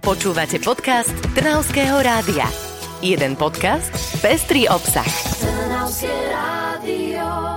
Počúvate podcast Trnavského rádia. Jeden podcast, pestrý obsah.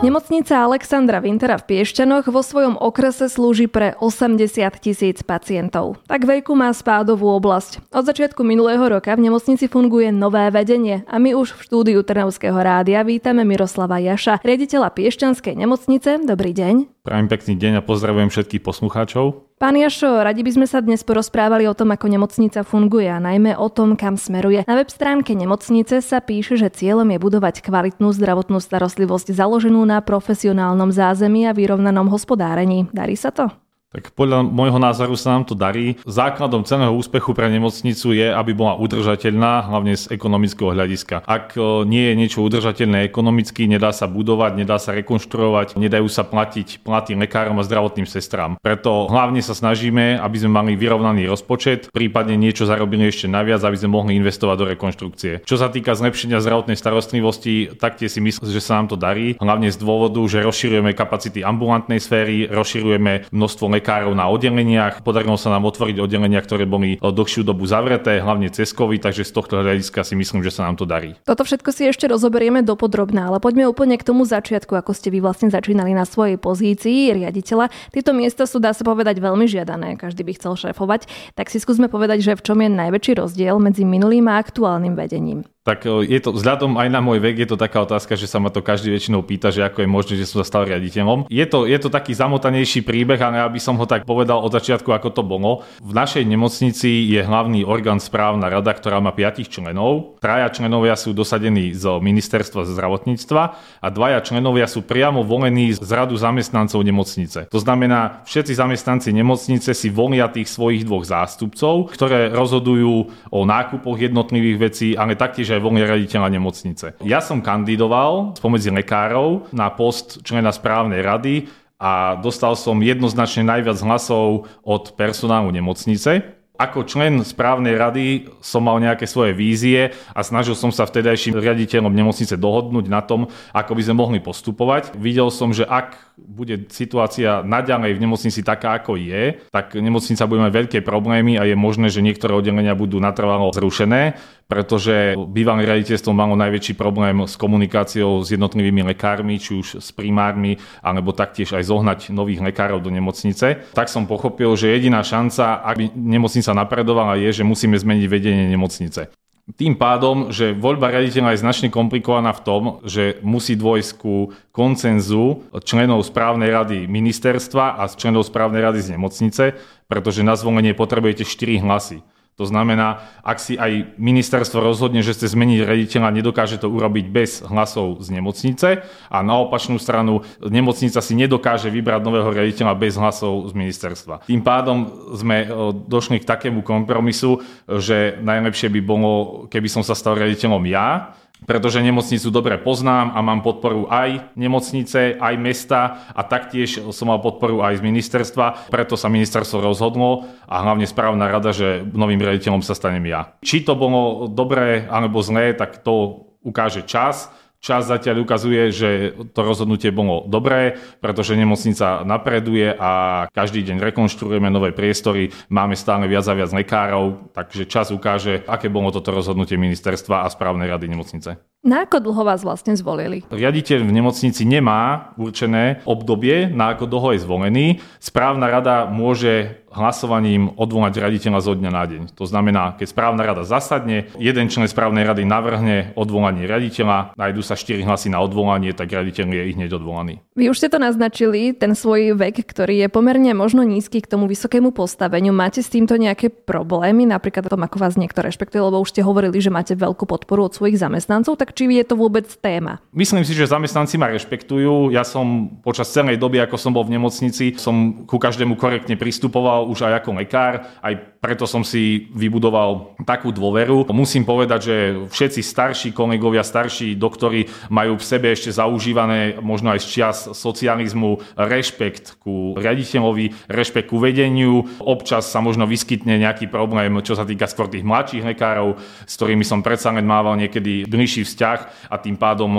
Nemocnica Alexandra Vintera v Piešťanoch vo svojom okrese slúži pre 80 tisíc pacientov. Tak veľkú má spádovú oblasť. Od začiatku minulého roka v nemocnici funguje nové vedenie a my už v štúdiu Trnavského rádia vítame Miroslava Jaša, riaditeľa Piešťanskej nemocnice. Dobrý deň. Prajem pekný deň a pozdravujem všetkých poslucháčov. Pán Jašo, radi by sme sa dnes porozprávali o tom, ako nemocnica funguje a najmä o tom, kam smeruje. Na web stránke nemocnice sa píše, že cieľom je budovať kvalitnú zdravotnú starostlivosť založenú na profesionálnom zázemí a vyrovnanom hospodárení. Darí sa to? Tak podľa môjho názoru sa nám to darí. Základom celého úspechu pre nemocnicu je, aby bola udržateľná, hlavne z ekonomického hľadiska. Ak e, nie je niečo udržateľné ekonomicky, nedá sa budovať, nedá sa rekonštruovať, nedajú sa platiť platy lekárom a zdravotným sestrám. Preto hlavne sa snažíme, aby sme mali vyrovnaný rozpočet, prípadne niečo zarobili ešte naviac, aby sme mohli investovať do rekonštrukcie. Čo sa týka zlepšenia zdravotnej starostlivosti, taktiež si myslím, že sa nám to darí, hlavne z dôvodu, že rozširujeme kapacity ambulantnej sféry, rozširujeme množstvo lekárov lekárov na oddeleniach. Podarilo sa nám otvoriť oddelenia, ktoré boli dlhšiu dobu zavreté, hlavne cez COVID, takže z tohto hľadiska si myslím, že sa nám to darí. Toto všetko si ešte rozoberieme dopodrobná, ale poďme úplne k tomu začiatku, ako ste vy vlastne začínali na svojej pozícii riaditeľa. Tieto miesta sú, dá sa povedať, veľmi žiadané, každý by chcel šéfovať. Tak si skúsme povedať, že v čom je najväčší rozdiel medzi minulým a aktuálnym vedením tak e, je to, vzhľadom aj na môj vek, je to taká otázka, že sa ma to každý väčšinou pýta, že ako je možné, že som sa stal riaditeľom. Je to, je to taký zamotanejší príbeh, ale aby som ho tak povedal od začiatku, ako to bolo. V našej nemocnici je hlavný orgán správna rada, ktorá má piatich členov. Traja členovia sú dosadení z ministerstva zdravotníctva a dvaja členovia sú priamo volení z radu zamestnancov nemocnice. To znamená, všetci zamestnanci nemocnice si volia tých svojich dvoch zástupcov, ktoré rozhodujú o nákupoch jednotlivých vecí, ale taktiež aj voľný raditeľa nemocnice. Ja som kandidoval spomedzi lekárov na post člena správnej rady a dostal som jednoznačne najviac hlasov od personálu nemocnice. Ako člen správnej rady som mal nejaké svoje vízie a snažil som sa vtedajším riaditeľom nemocnice dohodnúť na tom, ako by sme mohli postupovať. Videl som, že ak bude situácia naďalej v nemocnici taká, ako je, tak nemocnica bude mať veľké problémy a je možné, že niektoré oddelenia budú natrvalo zrušené, pretože bývalé riaditeľstvo malo najväčší problém s komunikáciou s jednotlivými lekármi, či už s primármi, alebo taktiež aj zohnať nových lekárov do nemocnice. Tak som pochopil, že jediná šanca, aby nemocnica napredovala, je, že musíme zmeniť vedenie nemocnice. Tým pádom, že voľba riaditeľa je značne komplikovaná v tom, že musí dôjsť ku koncenzu členov správnej rady ministerstva a členov správnej rady z nemocnice, pretože na zvolenie potrebujete 4 hlasy. To znamená, ak si aj ministerstvo rozhodne, že chce zmeniť rediteľa, nedokáže to urobiť bez hlasov z nemocnice a na opačnú stranu nemocnica si nedokáže vybrať nového rediteľa bez hlasov z ministerstva. Tým pádom sme e, došli k takému kompromisu, že najlepšie by bolo, keby som sa stal rediteľom ja, pretože nemocnicu dobre poznám a mám podporu aj nemocnice, aj mesta a taktiež som mal podporu aj z ministerstva, preto sa ministerstvo rozhodlo a hlavne správna rada, že novým riaditeľom sa stanem ja. Či to bolo dobré alebo zlé, tak to ukáže čas. Čas zatiaľ ukazuje, že to rozhodnutie bolo dobré, pretože nemocnica napreduje a každý deň rekonštruujeme nové priestory, máme stále viac a viac lekárov, takže čas ukáže, aké bolo toto rozhodnutie ministerstva a správnej rady nemocnice. Na ako dlho vás vlastne zvolili? Riaditeľ v nemocnici nemá určené obdobie, na ako dlho je zvolený. Správna rada môže hlasovaním odvolať raditeľa zo dňa na deň. To znamená, keď správna rada zasadne, jeden člen správnej rady navrhne odvolanie raditeľa, nájdu sa 4 hlasy na odvolanie, tak raditeľ je ich hneď odvolaný. Vy už ste to naznačili, ten svoj vek, ktorý je pomerne možno nízky k tomu vysokému postaveniu. Máte s týmto nejaké problémy, napríklad tom, ako vás niekto rešpektuje, lebo už ste hovorili, že máte veľkú podporu od svojich zamestnancov, tak či je to vôbec téma? Myslím si, že zamestnanci ma rešpektujú. Ja som počas celej doby, ako som bol v nemocnici, som ku každému korektne pristupoval už aj ako lekár, aj preto som si vybudoval takú dôveru. Musím povedať, že všetci starší kolegovia, starší doktori majú v sebe ešte zaužívané možno aj z čias socializmu rešpekt ku riaditeľovi, rešpekt ku vedeniu. Občas sa možno vyskytne nejaký problém, čo sa týka skôr tých mladších lekárov, s ktorými som predsa len mával niekedy bližší vzťah vzťah a tým pádom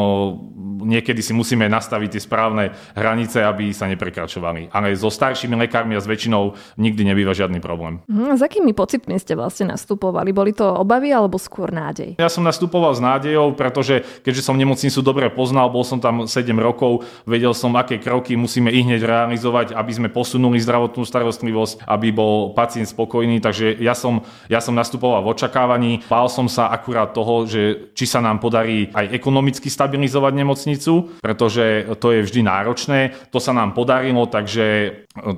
niekedy si musíme nastaviť tie správne hranice, aby sa neprekračovali. Ale so staršími lekármi a s väčšinou nikdy nebýva žiadny problém. Mm, s akými pocitmi ste vlastne nastupovali? Boli to obavy alebo skôr nádej? Ja som nastupoval s nádejou, pretože keďže som nemocnicu dobre poznal, bol som tam 7 rokov, vedel som, aké kroky musíme i hneď realizovať, aby sme posunuli zdravotnú starostlivosť, aby bol pacient spokojný. Takže ja som, ja som nastupoval v očakávaní. Bál som sa akurát toho, že či sa nám podarí aj ekonomicky stabilizovať nemocnicu, pretože to je vždy náročné. To sa nám podarilo, takže e,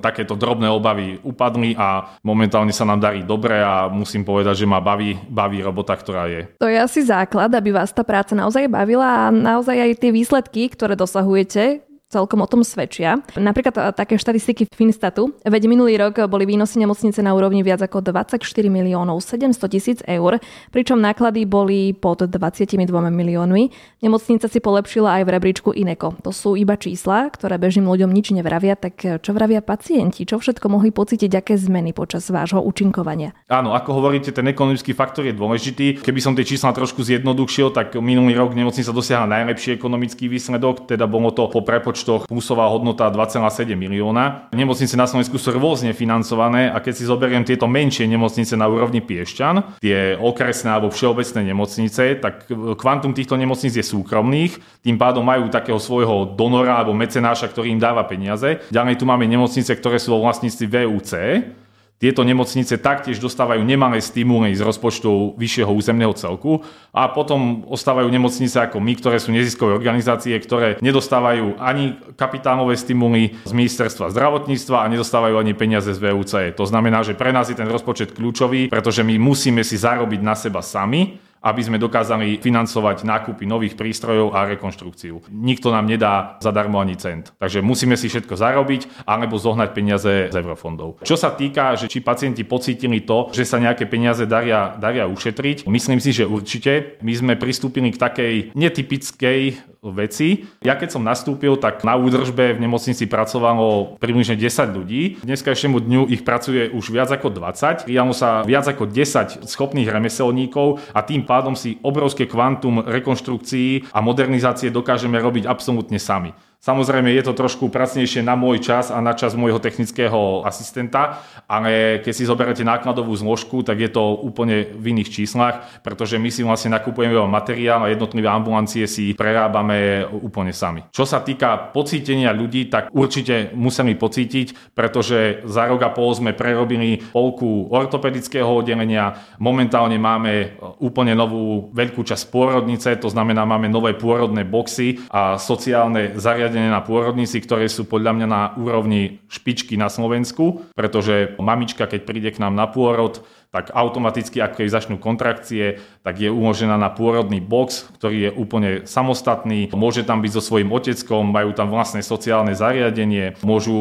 takéto drobné obavy upadli a momentálne sa nám darí dobre a musím povedať, že ma baví, baví robota, ktorá je. To je asi základ, aby vás tá práca naozaj bavila a naozaj aj tie výsledky, ktoré dosahujete, celkom o tom svedčia. Napríklad e, také štatistiky Finstatu. Veď minulý rok boli výnosy nemocnice na úrovni viac ako 24 miliónov 700 tisíc eur, pričom náklady boli pod 22 miliónmi. Nemocnica si polepšila aj v rebríčku Ineko. To sú iba čísla, ktoré bežným ľuďom nič nevravia, tak čo vravia pacienti? Čo všetko mohli pocítiť, aké zmeny počas vášho účinkovania? Áno, ako hovoríte, ten ekonomický faktor je dôležitý. Keby som tie čísla trošku zjednodušil, tak minulý rok nemocnica dosiahla najlepší ekonomický výsledok, teda bolo to po prepoč prepočtoch plusová hodnota 2,7 milióna. Nemocnice na Slovensku sú rôzne financované a keď si zoberiem tieto menšie nemocnice na úrovni Piešťan, tie okresné alebo všeobecné nemocnice, tak kvantum týchto nemocnic je súkromných, tým pádom majú takého svojho donora alebo mecenáša, ktorý im dáva peniaze. Ďalej tu máme nemocnice, ktoré sú vo vlastníctve VUC, tieto nemocnice taktiež dostávajú nemalé stimuly z rozpočtu vyššieho územného celku a potom ostávajú nemocnice ako my, ktoré sú neziskové organizácie, ktoré nedostávajú ani kapitálové stimuly z ministerstva zdravotníctva a nedostávajú ani peniaze z VUC. To znamená, že pre nás je ten rozpočet kľúčový, pretože my musíme si zarobiť na seba sami aby sme dokázali financovať nákupy nových prístrojov a rekonštrukciu. Nikto nám nedá zadarmo ani cent. Takže musíme si všetko zarobiť alebo zohnať peniaze z eurofondov. Čo sa týka, že či pacienti pocítili to, že sa nejaké peniaze daria, daria ušetriť, myslím si, že určite. My sme pristúpili k takej netypickej veci. Ja keď som nastúpil, tak na údržbe v nemocnici pracovalo približne 10 ľudí. Dneskašnému dňu ich pracuje už viac ako 20. Prijalo sa viac ako 10 schopných remeselníkov a tým pádom si obrovské kvantum rekonštrukcií a modernizácie dokážeme robiť absolútne sami. Samozrejme je to trošku pracnejšie na môj čas a na čas môjho technického asistenta, ale keď si zoberete nákladovú zložku, tak je to úplne v iných číslach, pretože my si vlastne nakupujeme materiál a jednotlivé ambulancie si prerábame úplne sami. Čo sa týka pocítenia ľudí, tak určite museli pocítiť, pretože za rok a pol sme prerobili polku ortopedického oddelenia, momentálne máme úplne novú veľkú časť pôrodnice, to znamená máme nové pôrodné boxy a sociálne zariadenie zariadenie na pôrodnici, ktoré sú podľa mňa na úrovni špičky na Slovensku, pretože mamička, keď príde k nám na pôrod, tak automaticky, ak jej začnú kontrakcie, tak je umožnená na pôrodný box, ktorý je úplne samostatný. Môže tam byť so svojím oteckom, majú tam vlastné sociálne zariadenie, môžu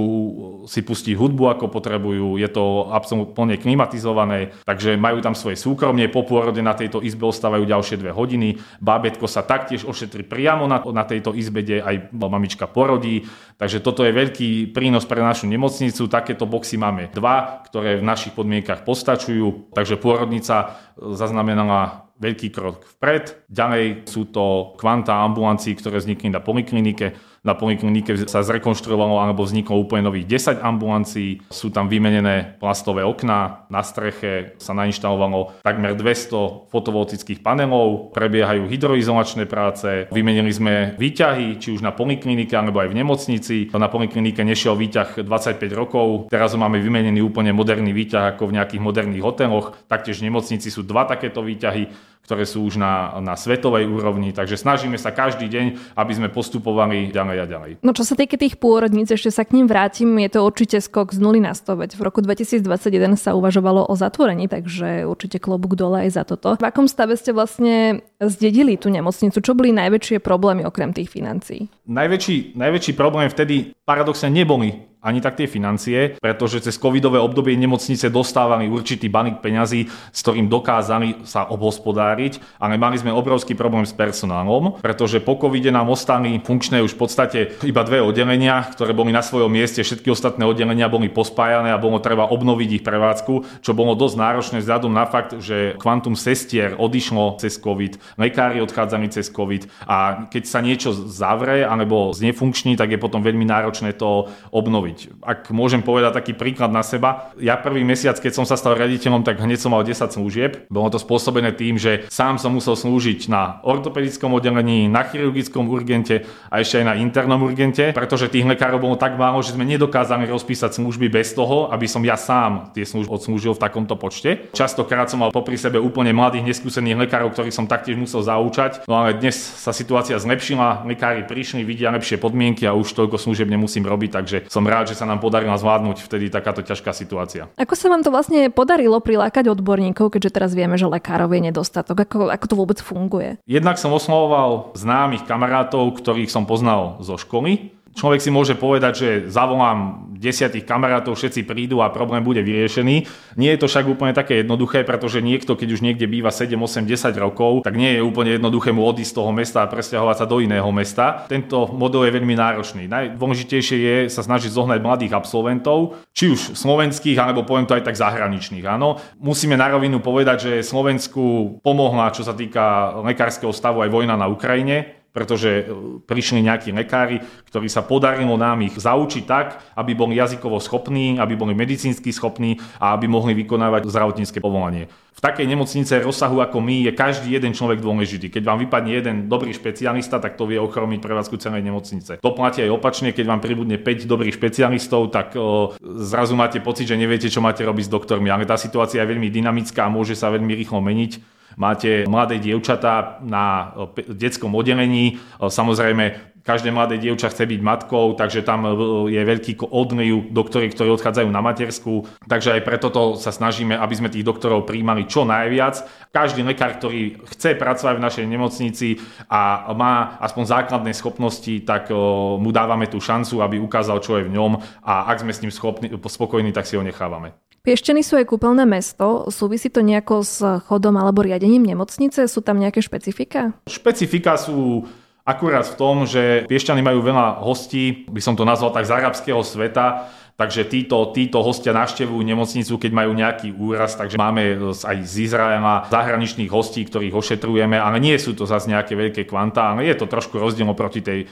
si pustiť hudbu, ako potrebujú, je to absolútne klimatizované, takže majú tam svoje súkromie, po pôrode na tejto izbe ostávajú ďalšie dve hodiny, bábetko sa taktiež ošetrí priamo na, na tejto izbe, kde aj mamička porodí, takže toto je veľký prínos pre našu nemocnicu, takéto boxy máme dva, ktoré v našich podmienkach postačujú, Takže pôrodnica zaznamenala veľký krok vpred. Ďalej sú to kvanta ambulancií, ktoré vznikli na poliklinike na poliklinike sa zrekonštruovalo alebo vzniklo úplne nových 10 ambulancií. Sú tam vymenené plastové okná, na streche sa nainštalovalo takmer 200 fotovoltických panelov, prebiehajú hydroizolačné práce, vymenili sme výťahy, či už na poliklinike alebo aj v nemocnici. Na poliklinike nešiel výťah 25 rokov, teraz máme vymenený úplne moderný výťah ako v nejakých moderných hoteloch. Taktiež v nemocnici sú dva takéto výťahy ktoré sú už na, na svetovej úrovni. Takže snažíme sa každý deň, aby sme postupovali ďalej a ďalej. No čo sa týka tých pôrodníc, ešte sa k ním vrátim, je to určite skok z 0 na 100, veď v roku 2021 sa uvažovalo o zatvorení, takže určite klobúk dole aj za toto. V akom stave ste vlastne zdedili tú nemocnicu? Čo boli najväčšie problémy okrem tých financií? Najväčší, najväčší problém vtedy paradoxne neboli ani tak tie financie, pretože cez covidové obdobie nemocnice dostávali určitý balík peňazí, s ktorým dokázali sa obhospodáriť, ale mali sme obrovský problém s personálom, pretože po covide nám ostali funkčné už v podstate iba dve oddelenia, ktoré boli na svojom mieste, všetky ostatné oddelenia boli pospájané a bolo treba obnoviť ich prevádzku, čo bolo dosť náročné vzhľadom na fakt, že kvantum sestier odišlo cez covid, lekári odchádzaní cez COVID a keď sa niečo zavre alebo znefunkční, tak je potom veľmi náročné to obnoviť. Ak môžem povedať taký príklad na seba, ja prvý mesiac, keď som sa stal riaditeľom, tak hneď som mal 10 služieb. Bolo to spôsobené tým, že sám som musel slúžiť na ortopedickom oddelení, na chirurgickom urgente a ešte aj na internom urgente, pretože tých lekárov bolo tak málo, že sme nedokázali rozpísať služby bez toho, aby som ja sám tie služby odslúžil v takomto počte. Častokrát som mal popri sebe úplne mladých, neskúsených lekárov, ktorých som taktiež musel zaučať. No ale dnes sa situácia zlepšila, lekári prišli, vidia lepšie podmienky a už toľko služieb nemusím robiť, takže som rád, že sa nám podarilo zvládnuť vtedy takáto ťažká situácia. Ako sa vám to vlastne podarilo prilákať odborníkov, keďže teraz vieme, že lekárov je nedostatok? Ako, ako to vôbec funguje? Jednak som oslovoval známych kamarátov, ktorých som poznal zo školy Človek si môže povedať, že zavolám desiatých kamarátov, všetci prídu a problém bude vyriešený. Nie je to však úplne také jednoduché, pretože niekto, keď už niekde býva 7, 8, 10 rokov, tak nie je úplne jednoduché mu odísť z toho mesta a presťahovať sa do iného mesta. Tento model je veľmi náročný. Najdôležitejšie je sa snažiť zohnať mladých absolventov, či už slovenských, alebo poviem to aj tak zahraničných. Áno, musíme na rovinu povedať, že Slovensku pomohla, čo sa týka lekárskeho stavu, aj vojna na Ukrajine pretože e, prišli nejakí lekári, ktorí sa podarilo nám ich zaučiť tak, aby boli jazykovo schopní, aby boli medicínsky schopní a aby mohli vykonávať zdravotnícke povolanie. V takej nemocnice rozsahu ako my je každý jeden človek dôležitý. Keď vám vypadne jeden dobrý špecialista, tak to vie ochromiť prevádzku celej nemocnice. To platí aj opačne, keď vám pribudne 5 dobrých špecialistov, tak o, e, zrazu máte pocit, že neviete, čo máte robiť s doktormi. Ale tá situácia je veľmi dynamická a môže sa veľmi rýchlo meniť máte mladé dievčatá na detskom oddelení, samozrejme každé mladé dievča chce byť matkou, takže tam je veľký odliv doktorí, ktorí odchádzajú na matersku. Takže aj preto to sa snažíme, aby sme tých doktorov príjmali čo najviac. Každý lekár, ktorý chce pracovať v našej nemocnici a má aspoň základné schopnosti, tak mu dávame tú šancu, aby ukázal, čo je v ňom a ak sme s ním schopní, spokojní, tak si ho nechávame. Piešťany sú aj kúpeľné mesto. Súvisí to nejako s chodom alebo riadením nemocnice? Sú tam nejaké špecifika? Špecifika sú akurát v tom, že Piešťany majú veľa hostí, by som to nazval tak z arabského sveta, Takže títo, títo hostia navštevujú nemocnicu, keď majú nejaký úraz, takže máme aj z Izraela zahraničných hostí, ktorých ošetrujeme, ale nie sú to zase nejaké veľké kvantá, ale je to trošku rozdiel proti tej,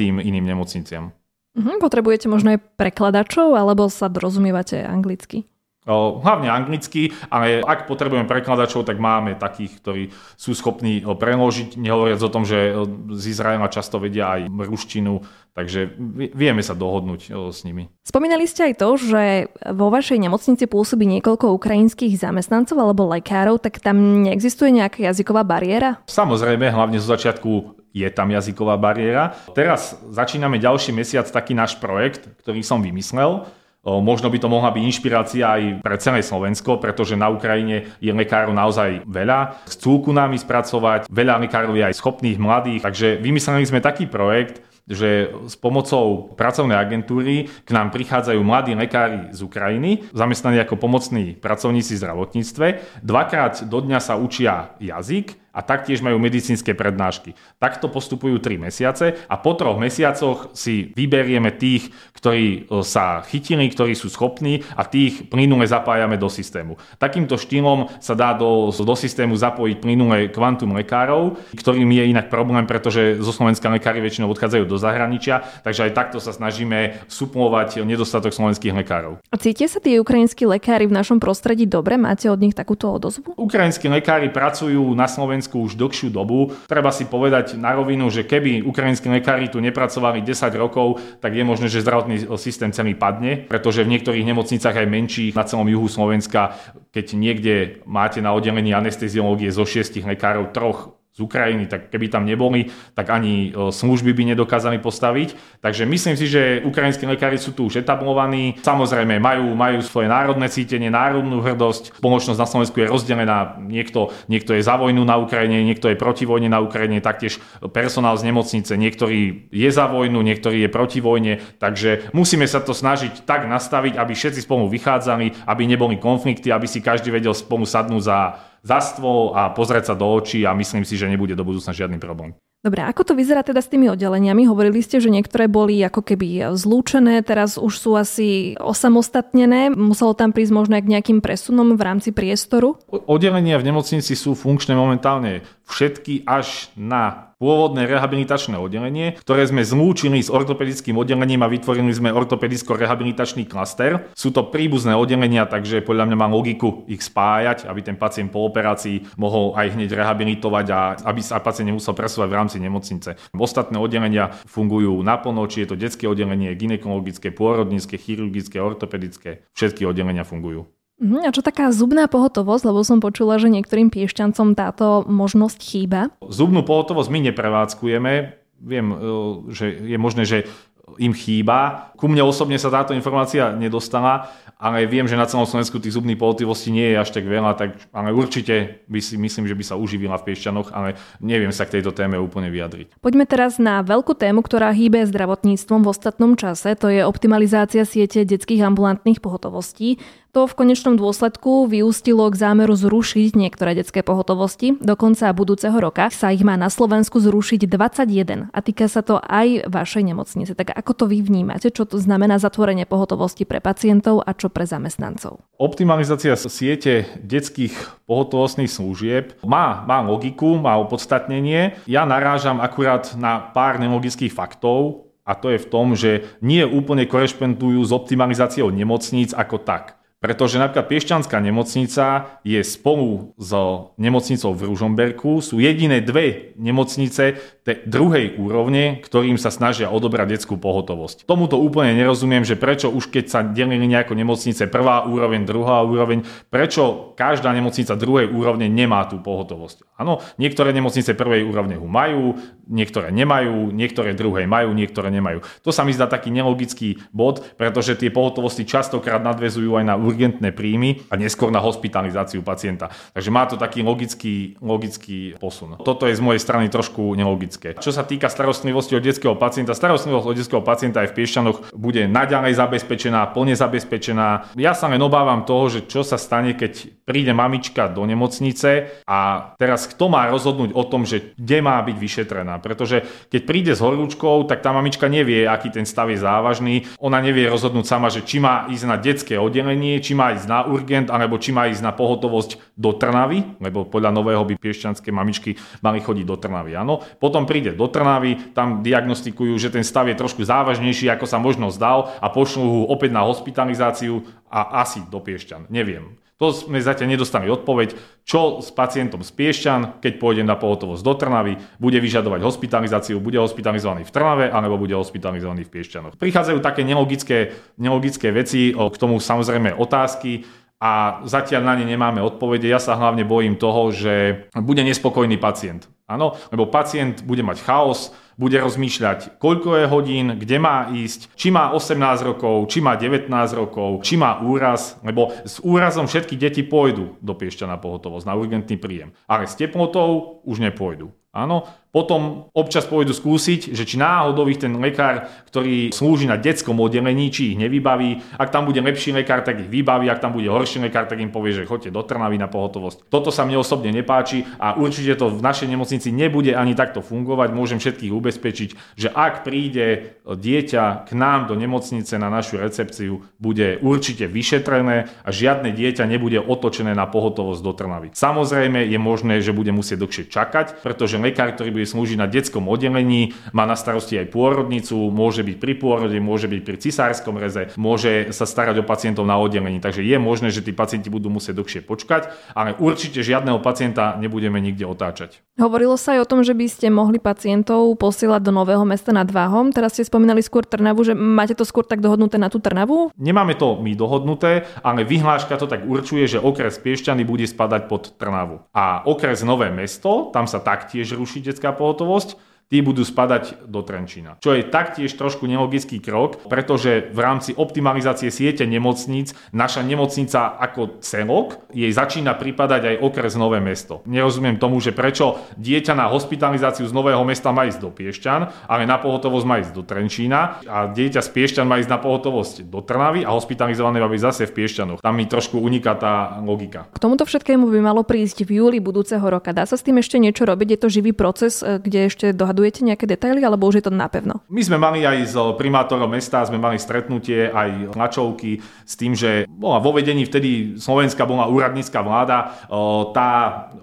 tým iným nemocniciam. Mhm, potrebujete možno aj prekladačov, alebo sa dorozumievate anglicky? Hlavne anglicky, ale ak potrebujeme prekladačov, tak máme takých, ktorí sú schopní preložiť, nehovoriac o tom, že z Izraela často vedia aj ruštinu, takže vieme sa dohodnúť s nimi. Spomínali ste aj to, že vo vašej nemocnici pôsobí niekoľko ukrajinských zamestnancov alebo lekárov, tak tam neexistuje nejaká jazyková bariéra? Samozrejme, hlavne zo začiatku je tam jazyková bariéra. Teraz začíname ďalší mesiac taký náš projekt, ktorý som vymyslel. Možno by to mohla byť inšpirácia aj pre celé Slovensko, pretože na Ukrajine je lekárov naozaj veľa. Chcú ku nami spracovať, veľa lekárov je aj schopných, mladých, takže vymysleli sme taký projekt, že s pomocou pracovnej agentúry k nám prichádzajú mladí lekári z Ukrajiny, zamestnaní ako pomocní pracovníci v zdravotníctve. Dvakrát do dňa sa učia jazyk, a taktiež majú medicínske prednášky. Takto postupujú 3 mesiace a po troch mesiacoch si vyberieme tých, ktorí e, sa chytili, ktorí sú schopní a tých plynule zapájame do systému. Takýmto štýlom sa dá do, do systému zapojiť plynule kvantum lekárov, ktorým je inak problém, pretože zo Slovenska lekári väčšinou odchádzajú do zahraničia, takže aj takto sa snažíme suplovať nedostatok slovenských lekárov. A cítia sa tí ukrajinskí lekári v našom prostredí dobre? Máte od nich takúto odozvu? Ukrajinskí lekári pracujú na Slovensku Slovensku už dlhšiu dobu. Treba si povedať na rovinu, že keby ukrajinskí lekári tu nepracovali 10 rokov, tak je možné, že zdravotný systém celý padne, pretože v niektorých nemocnicách aj menších na celom juhu Slovenska, keď niekde máte na oddelení anesteziológie zo šiestich lekárov troch z Ukrajiny, tak keby tam neboli, tak ani e, služby by nedokázali postaviť. Takže myslím si, že ukrajinskí lekári sú tu už etablovaní. Samozrejme, majú, majú svoje národné cítenie, národnú hrdosť. Spoločnosť na Slovensku je rozdelená. Niekto, niekto je za vojnu na Ukrajine, niekto je proti vojne na Ukrajine, taktiež personál z nemocnice. Niektorý je za vojnu, niektorý je proti vojne. Takže musíme sa to snažiť tak nastaviť, aby všetci spolu vychádzali, aby neboli konflikty, aby si každý vedel spolu sadnúť za za stôl a pozrieť sa do očí a myslím si, že nebude do budúcna žiadny problém. Dobre, ako to vyzerá teda s tými oddeleniami? Hovorili ste, že niektoré boli ako keby zlúčené, teraz už sú asi osamostatnené. Muselo tam prísť možno k nejakým presunom v rámci priestoru? Oddelenia v nemocnici sú funkčné momentálne všetky až na pôvodné rehabilitačné oddelenie, ktoré sme zlúčili s ortopedickým oddelením a vytvorili sme ortopedicko-rehabilitačný klaster. Sú to príbuzné oddelenia, takže podľa mňa má logiku ich spájať, aby ten pacient po operácii mohol aj hneď rehabilitovať a aby sa pacient nemusel presúvať v rámci nemocnice. Ostatné oddelenia fungujú naplno, či je to detské oddelenie, ginekologické, pôrodnícke, chirurgické, ortopedické. Všetky oddelenia fungujú. Mhm, a čo taká zubná pohotovosť, lebo som počula, že niektorým piešťancom táto možnosť chýba? Zubnú pohotovosť my neprevádzkujeme. Viem, e, že je možné, že im chýba. Ku mne osobne sa táto informácia nedostala, ale viem, že na celom Slovensku tých zubných pohotovostí nie je až tak veľa, tak, ale určite by si, myslím, že by sa uživila v Piešťanoch, ale neviem sa k tejto téme úplne vyjadriť. Poďme teraz na veľkú tému, ktorá hýbe zdravotníctvom v ostatnom čase, to je optimalizácia siete detských ambulantných pohotovostí. To v konečnom dôsledku vyústilo k zámeru zrušiť niektoré detské pohotovosti. Do konca budúceho roka sa ich má na Slovensku zrušiť 21 a týka sa to aj vašej nemocnice. Tak ako to vy vnímate? Čo to znamená zatvorenie pohotovosti pre pacientov a čo pre zamestnancov? Optimalizácia siete detských pohotovostných služieb má, má logiku, má opodstatnenie. Ja narážam akurát na pár nelogických faktov, a to je v tom, že nie úplne korešpendujú s optimalizáciou nemocníc ako tak. Pretože napríklad Piešťanská nemocnica je spolu s nemocnicou v Ružomberku, sú jediné dve nemocnice tej druhej úrovne, ktorým sa snažia odobrať detskú pohotovosť. Tomuto úplne nerozumiem, že prečo už keď sa delili nejako nemocnice prvá úroveň, druhá úroveň, prečo každá nemocnica druhej úrovne nemá tú pohotovosť. Áno, niektoré nemocnice prvej úrovne ho majú, niektoré nemajú, niektoré druhej majú, niektoré nemajú. To sa mi zdá taký nelogický bod, pretože tie pohotovosti častokrát nadvezujú aj na urgentné príjmy a neskôr na hospitalizáciu pacienta. Takže má to taký logický, logický posun. Toto je z mojej strany trošku nelogické. Čo sa týka starostlivosti od detského pacienta, starostlivosť od detského pacienta aj v Piešťanoch bude naďalej zabezpečená, plne zabezpečená. Ja sa len obávam toho, že čo sa stane, keď príde mamička do nemocnice a teraz kto má rozhodnúť o tom, že kde má byť vyšetrená. Pretože keď príde s horúčkou, tak tá mamička nevie, aký ten stav je závažný. Ona nevie rozhodnúť sama, že či má ísť na detské oddelenie, či má ísť na urgent, alebo či má ísť na pohotovosť do Trnavy, lebo podľa nového by piešťanské mamičky mali chodiť do Trnavy. Áno. Potom príde do Trnavy, tam diagnostikujú, že ten stav je trošku závažnejší, ako sa možno zdal a pošlú ho opäť na hospitalizáciu a asi do Piešťan. Neviem. To sme zatiaľ nedostali odpoveď, čo s pacientom z Piešťan, keď pôjde na pohotovosť do Trnavy, bude vyžadovať hospitalizáciu, bude hospitalizovaný v Trnave, alebo bude hospitalizovaný v Piešťanoch. Prichádzajú také nelogické, nelogické veci, k tomu samozrejme otázky, a zatiaľ na ne nemáme odpovede. Ja sa hlavne bojím toho, že bude nespokojný pacient. Áno, lebo pacient bude mať chaos, bude rozmýšľať, koľko je hodín, kde má ísť, či má 18 rokov, či má 19 rokov, či má úraz, lebo s úrazom všetky deti pôjdu do Piešťana pohotovosť na urgentný príjem. Ale s teplotou už nepôjdu. Áno, potom občas pôjdu skúsiť, že či náhodou ich ten lekár, ktorý slúži na detskom oddelení, či ich nevybaví. Ak tam bude lepší lekár, tak ich vybaví. Ak tam bude horší lekár, tak im povie, že choďte do Trnavy na pohotovosť. Toto sa mne osobne nepáči a určite to v našej nemocnici nebude ani takto fungovať. Môžem všetkých ubezpečiť, že ak príde dieťa k nám do nemocnice na našu recepciu, bude určite vyšetrené a žiadne dieťa nebude otočené na pohotovosť do Trnavy. Samozrejme je možné, že bude musieť dlhšie čakať, pretože lekár, ktorý bude slúžiť na detskom oddelení, má na starosti aj pôrodnicu, môže byť pri pôrode, môže byť pri cisárskom reze, môže sa starať o pacientov na oddelení. Takže je možné, že tí pacienti budú musieť dlhšie počkať, ale určite žiadneho pacienta nebudeme nikde otáčať. Hovorilo sa aj o tom, že by ste mohli pacientov posielať do Nového mesta nad Váhom. Teraz ste spomínali skôr Trnavu, že máte to skôr tak dohodnuté na tú Trnavu? Nemáme to my dohodnuté, ale vyhláška to tak určuje, že okres Piešťany bude spadať pod Trnavu. A okres Nové mesto, tam sa taktiež ruší detská pohotovosť tí budú spadať do Trenčína. Čo je taktiež trošku nelogický krok, pretože v rámci optimalizácie siete nemocníc naša nemocnica ako celok jej začína pripadať aj okres Nové mesto. Nerozumiem tomu, že prečo dieťa na hospitalizáciu z Nového mesta má ísť do Piešťan, ale na pohotovosť má ísť do Trenčína a dieťa z Piešťan má ísť na pohotovosť do Trnavy a hospitalizované má byť zase v Piešťanoch. Tam mi trošku uniká tá logika. K tomuto všetkému by malo prísť v júli budúceho roka. Dá sa s tým ešte niečo robiť? Je to živý proces, kde ešte dohadujeme sledujete nejaké detaily, alebo už je to napevno? My sme mali aj s primátorom mesta, sme mali stretnutie, aj tlačovky s tým, že bola vo vedení vtedy Slovenská bola úradnícka vláda, tá,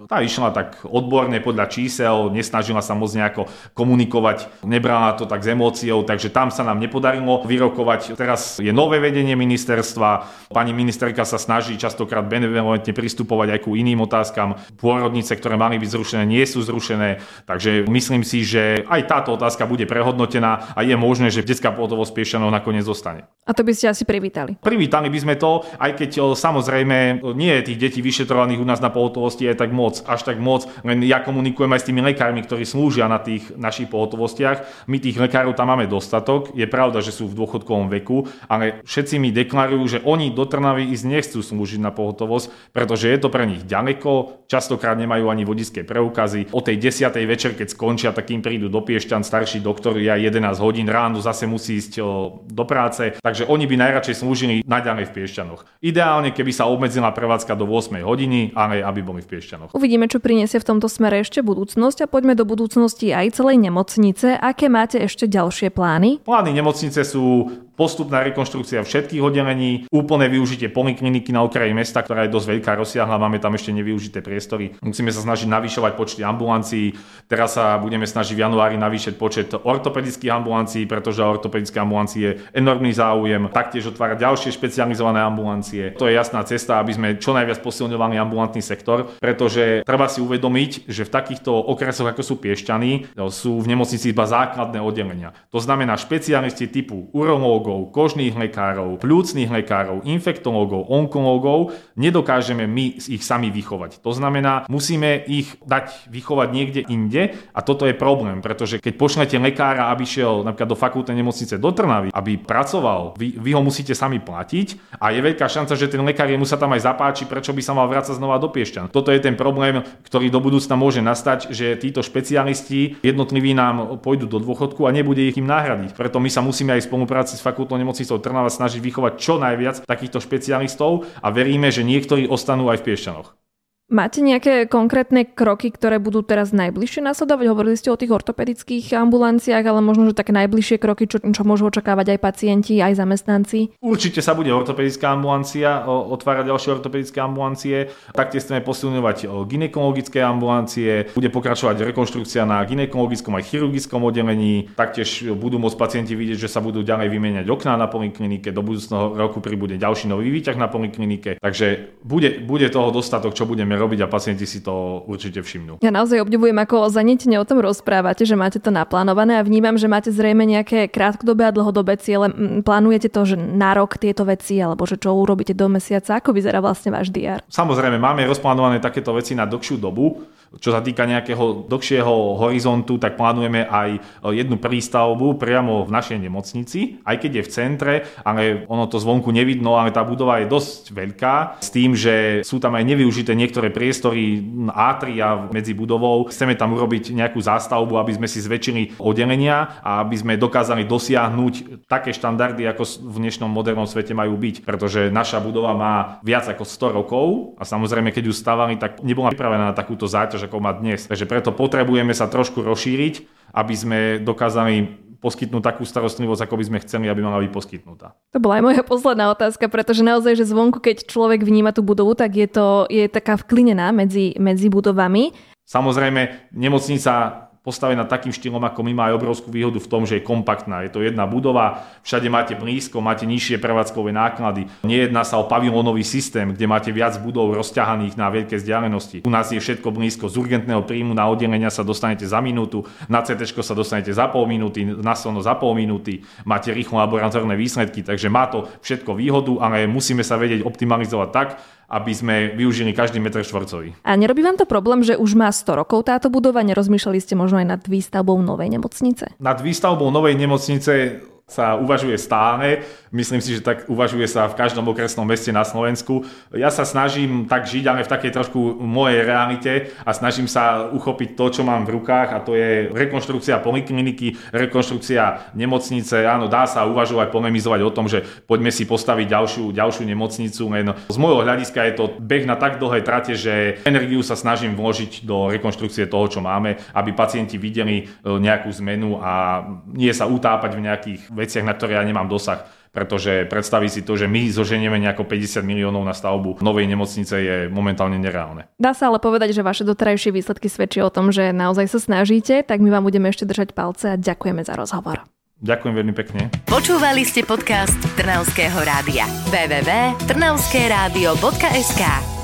tá išla tak odborne podľa čísel, nesnažila sa moc nejako komunikovať, nebrala to tak s emóciou, takže tam sa nám nepodarilo vyrokovať. Teraz je nové vedenie ministerstva, pani ministerka sa snaží častokrát benevolentne pristupovať aj ku iným otázkam. Pôrodnice, ktoré mali byť zrušené, nie sú zrušené, takže myslím si, že aj táto otázka bude prehodnotená a je možné, že detská pohotovosť Piešťanov nakoniec zostane. A to by ste asi privítali? Privítali by sme to, aj keď samozrejme nie je tých detí vyšetrovaných u nás na pohotovosti je tak moc, až tak moc, len ja komunikujem aj s tými lekármi, ktorí slúžia na tých našich pohotovostiach. My tých lekárov tam máme dostatok, je pravda, že sú v dôchodkovom veku, ale všetci mi deklarujú, že oni do Trnavy ísť nechcú slúžiť na pohotovosť, pretože je to pre nich ďaleko, častokrát nemajú ani vodické preukazy. O tej 10. večer, keď skončia, tak im prídu do Piešťan starší doktor, ja 11 hodín ráno zase musí ísť do práce, takže oni by najradšej slúžili naďalej v Piešťanoch. Ideálne, keby sa obmedzila prevádzka do 8 hodiny, ale aby boli v Piešťanoch. Uvidíme, čo priniesie v tomto smere ešte budúcnosť a poďme do budúcnosti aj celej nemocnice. Aké máte ešte ďalšie plány? Plány nemocnice sú postupná rekonštrukcia všetkých oddelení, úplné využitie polikliniky na okraji mesta, ktorá je dosť veľká, rozsiahla, máme tam ešte nevyužité priestory. Musíme sa snažiť navyšovať počty ambulancií. Teraz sa budeme snažiť v januári navýšiť počet ortopedických ambulancií, pretože ortopedické ambulancie je enormný záujem. Taktiež otvárať ďalšie špecializované ambulancie. To je jasná cesta, aby sme čo najviac posilňovali ambulantný sektor, pretože treba si uvedomiť, že v takýchto okresoch, ako sú Piešťany, sú v nemocnici iba základné oddelenia. To znamená špecialisti typu urológ, urológov, kožných lekárov, plúcnych lekárov, infektológov, onkológov, nedokážeme my ich sami vychovať. To znamená, musíme ich dať vychovať niekde inde a toto je problém, pretože keď pošlete lekára, aby šiel napríklad do fakultnej nemocnice do Trnavy, aby pracoval, vy, vy ho musíte sami platiť a je veľká šanca, že ten lekár mu sa tam aj zapáči, prečo by sa mal vrácať znova do Piešťan. Toto je ten problém, ktorý do budúcna môže nastať, že títo špecialisti jednotliví nám pôjdu do dôchodku a nebude ich im nahradiť. Preto my sa musíme aj v spolupráci s fakultnou nemocnicou Trnava snažiť vychovať čo najviac takýchto špecialistov a veríme, že niektorí ostanú aj v Piešťanoch. Máte nejaké konkrétne kroky, ktoré budú teraz najbližšie nasledovať? Hovorili ste o tých ortopedických ambulanciách, ale možno, že také najbližšie kroky, čo, čo môžu očakávať aj pacienti, aj zamestnanci? Určite sa bude ortopedická ambulancia, otvárať ďalšie ortopedické ambulancie. Taktiež chceme posilňovať ginekologické ambulancie, bude pokračovať rekonštrukcia na ginekologickom aj chirurgickom oddelení. Taktiež budú môcť pacienti vidieť, že sa budú ďalej vymieňať okná na poliklinike. Do budúcného roku pribude ďalší nový výťah na poliklinike. Takže bude, bude toho dostatok, čo budeme robiť a pacienti si to určite všimnú. Ja naozaj obdivujem, ako zanetne o tom rozprávate, že máte to naplánované a vnímam, že máte zrejme nejaké krátkodobé a dlhodobé ciele. Plánujete to, že na rok tieto veci, alebo že čo urobíte do mesiaca? Ako vyzerá vlastne váš DR? Samozrejme, máme rozplánované takéto veci na dlhšiu dobu. Čo sa týka nejakého dlhšieho horizontu, tak plánujeme aj jednu prístavbu priamo v našej nemocnici, aj keď je v centre, ale ono to zvonku nevidno, ale tá budova je dosť veľká, s tým, že sú tam aj nevyužité niektoré priestory atria medzi budovou. Chceme tam urobiť nejakú zástavbu, aby sme si zväčšili oddelenia a aby sme dokázali dosiahnuť také štandardy, ako v dnešnom modernom svete majú byť, pretože naša budova má viac ako 100 rokov a samozrejme, keď ju stavali, tak nebola pripravená na takúto záťaž záťaž, ako má dnes. Takže preto potrebujeme sa trošku rozšíriť, aby sme dokázali poskytnúť takú starostlivosť, ako by sme chceli, aby mala byť poskytnutá. To bola aj moja posledná otázka, pretože naozaj, že zvonku, keď človek vníma tú budovu, tak je to je taká vklinená medzi, medzi budovami. Samozrejme, nemocnica postavená takým štýlom, ako my, má aj obrovskú výhodu v tom, že je kompaktná. Je to jedna budova, všade máte blízko, máte nižšie prevádzkové náklady. Nejedná sa o pavilónový systém, kde máte viac budov rozťahaných na veľké vzdialenosti. U nás je všetko blízko. Z urgentného príjmu na oddelenia sa dostanete za minútu, na CT sa dostanete za pol minúty, na sono za pol minúty, máte rýchlo laboratórne výsledky, takže má to všetko výhodu, ale musíme sa vedieť optimalizovať tak, aby sme využili každý meter štvorcový. A nerobí vám to problém, že už má 100 rokov táto budova? Nerozmýšľali ste možno aj nad výstavbou novej nemocnice? Nad výstavbou novej nemocnice sa uvažuje stále. Myslím si, že tak uvažuje sa v každom okresnom meste na Slovensku. Ja sa snažím tak žiť, ale v takej trošku mojej realite a snažím sa uchopiť to, čo mám v rukách a to je rekonštrukcia polikliniky, rekonštrukcia nemocnice. Áno, dá sa uvažovať, polemizovať o tom, že poďme si postaviť ďalšiu, ďalšiu nemocnicu. Len z môjho hľadiska je to beh na tak dlhé trate, že energiu sa snažím vložiť do rekonštrukcie toho, čo máme, aby pacienti videli e, nejakú zmenu a nie sa utápať v nejakých veciach, na ktoré ja nemám dosah pretože predstaviť si to, že my zoženieme nejako 50 miliónov na stavbu novej nemocnice je momentálne nereálne. Dá sa ale povedať, že vaše doterajšie výsledky svedčia o tom, že naozaj sa snažíte, tak my vám budeme ešte držať palce a ďakujeme za rozhovor. Ďakujem veľmi pekne. Počúvali ste podcast Trnavského rádia. www.trnavskeradio.sk